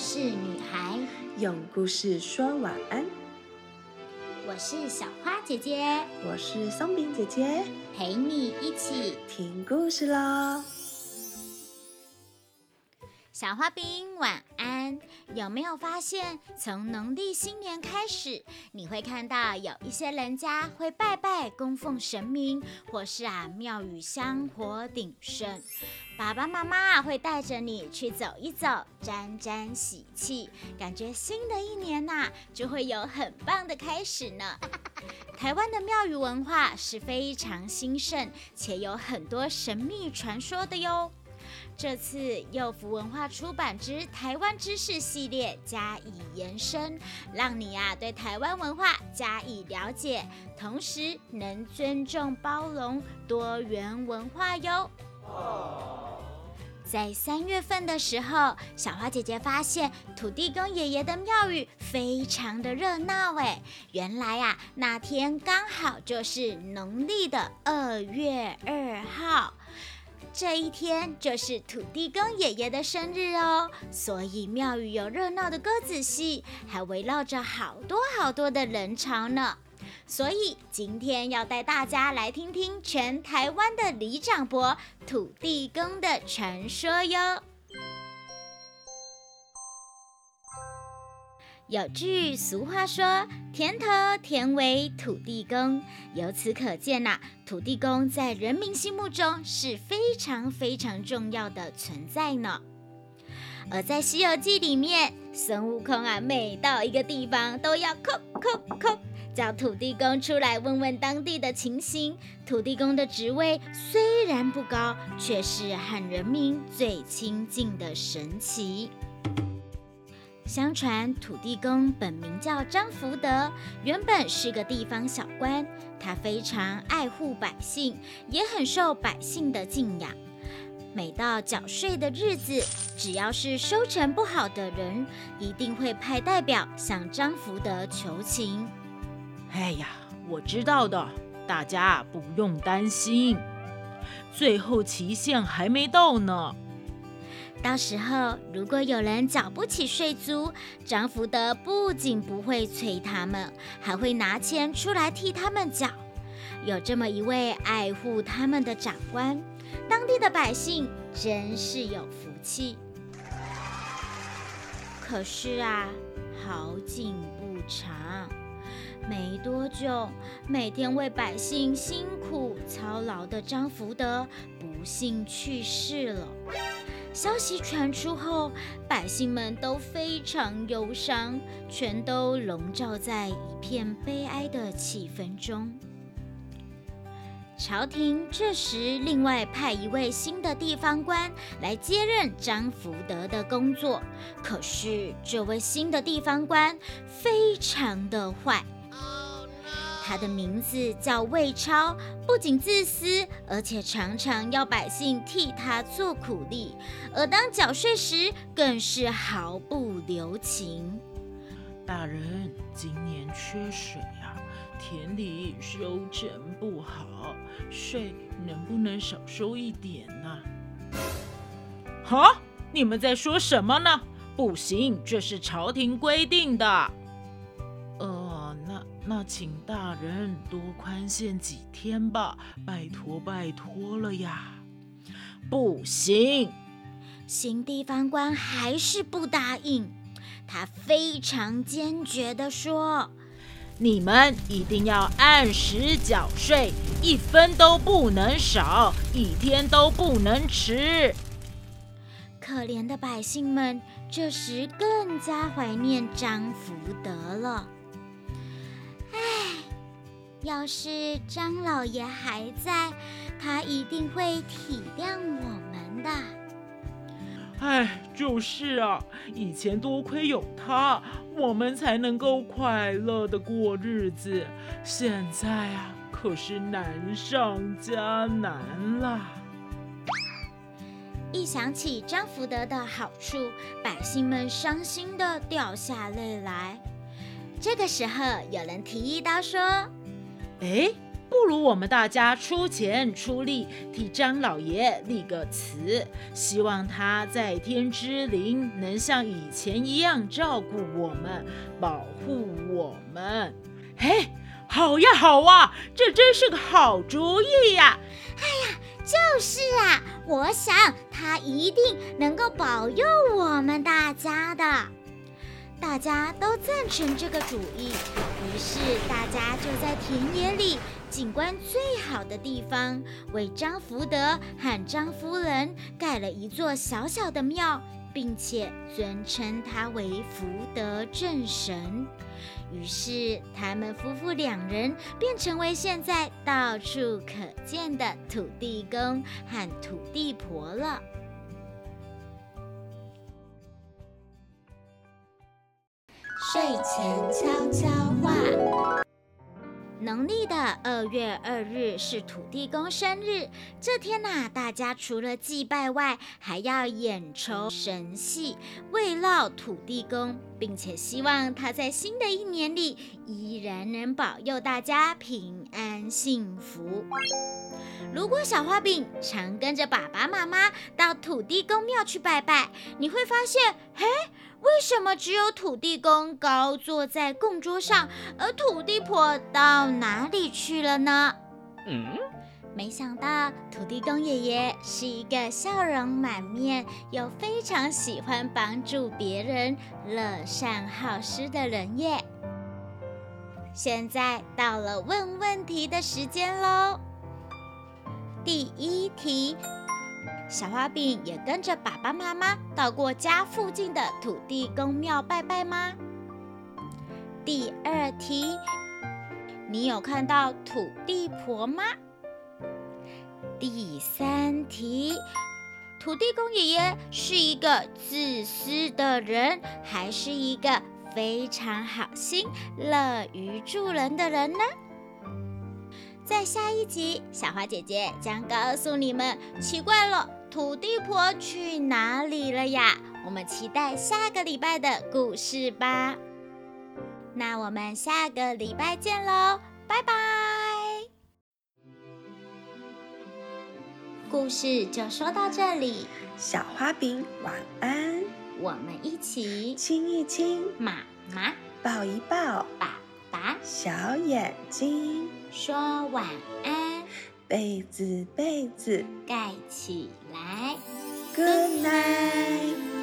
事女孩，用故事说晚安。我是小花姐姐，我是松饼姐姐，陪你一起听故事喽。小花饼晚安。有没有发现，从农历新年开始，你会看到有一些人家会拜拜供奉神明，或是啊庙宇香火鼎盛。爸爸妈妈会带着你去走一走，沾沾喜气，感觉新的一年呐就会有很棒的开始呢。台湾的庙宇文化是非常兴盛，且有很多神秘传说的哟。这次幼福文化出版之《台湾知识》系列加以延伸，让你呀对台湾文化加以了解，同时能尊重包容多元文化哟。在三月份的时候，小花姐姐发现土地公爷爷的庙宇非常的热闹哎，原来呀那天刚好就是农历的二月二号。这一天就是土地公爷爷的生日哦，所以庙宇有热闹的鸽子戏，还围绕着好多好多的人潮呢。所以今天要带大家来听听全台湾的李长伯土地公的传说哟。有句俗话说：“田头田尾土地公”，由此可见呐，土地公在人民心目中是非常非常重要的存在呢。而在《西游记》里面，孙悟空啊，每到一个地方都要叩叩叩，叫土地公出来问问当地的情形。土地公的职位虽然不高，却是和人民最亲近的神奇。相传土地公本名叫张福德，原本是个地方小官。他非常爱护百姓，也很受百姓的敬仰。每到缴税的日子，只要是收成不好的人，一定会派代表向张福德求情。哎呀，我知道的，大家不用担心，最后期限还没到呢。到时候，如果有人缴不起税租，张福德不仅不会催他们，还会拿钱出来替他们缴。有这么一位爱护他们的长官，当地的百姓真是有福气。可是啊，好景不长，没多久，每天为百姓辛苦操劳的张福德不幸去世了。消息传出后，百姓们都非常忧伤，全都笼罩在一片悲哀的气氛中。朝廷这时另外派一位新的地方官来接任张福德的工作，可是这位新的地方官非常的坏。他的名字叫魏超，不仅自私，而且常常要百姓替他做苦力，而当缴税时更是毫不留情。大人，今年缺水呀，田里收成不好，税能不能少收一点呢？哈，你们在说什么呢？不行，这是朝廷规定的。那请大人多宽限几天吧，拜托拜托了呀！不行，新地方官还是不答应。他非常坚决地说：“你们一定要按时缴税，一分都不能少，一天都不能迟。”可怜的百姓们这时更加怀念张福德了。要是张老爷还在，他一定会体谅我们的。哎，就是啊，以前多亏有他，我们才能够快乐的过日子。现在啊，可是难上加难了。一想起张福德的好处，百姓们伤心的掉下泪来。这个时候，有人提议到说。哎，不如我们大家出钱出力，替张老爷立个祠，希望他在天之灵能像以前一样照顾我们，保护我们。嘿，好呀好啊，这真是个好主意呀！哎呀！就是啊，我想他一定能够保佑我们大家的。大家都赞成这个主意，于是大家就在田野里景观最好的地方，为张福德和张夫人盖了一座小小的庙，并且尊称他为福德正神。于是，他们夫妇两人便成为现在到处可见的土地公和土地婆了。睡前悄悄话。农历的二月二日是土地公生日，这天呐、大家除了祭拜外，还要演酬神戏，慰劳土地公，并且希望他在新的一年里依然能保佑大家平安幸福。如果小花饼常跟着爸爸妈妈到土地公庙去拜拜，你会发现，嘿，为什么只有土地公高坐在供桌上，而土地婆到哪里去了呢？嗯，没想到土地公爷爷是一个笑容满面又非常喜欢帮助别人、乐善好施的人耶。现在到了问问题的时间喽。第一题，小花饼也跟着爸爸妈妈到过家附近的土地公庙拜拜吗？第二题，你有看到土地婆吗？第三题，土地公爷爷是一个自私的人，还是一个非常好心、乐于助人的人呢？在下一集，小花姐姐将告诉你们，奇怪了，土地婆去哪里了呀？我们期待下个礼拜的故事吧。那我们下个礼拜见喽，拜拜。故事就说到这里，小花饼晚安，我们一起亲一亲，妈妈、抱一抱，爸爸小眼睛，说晚安，被子被子盖起来。，Good night。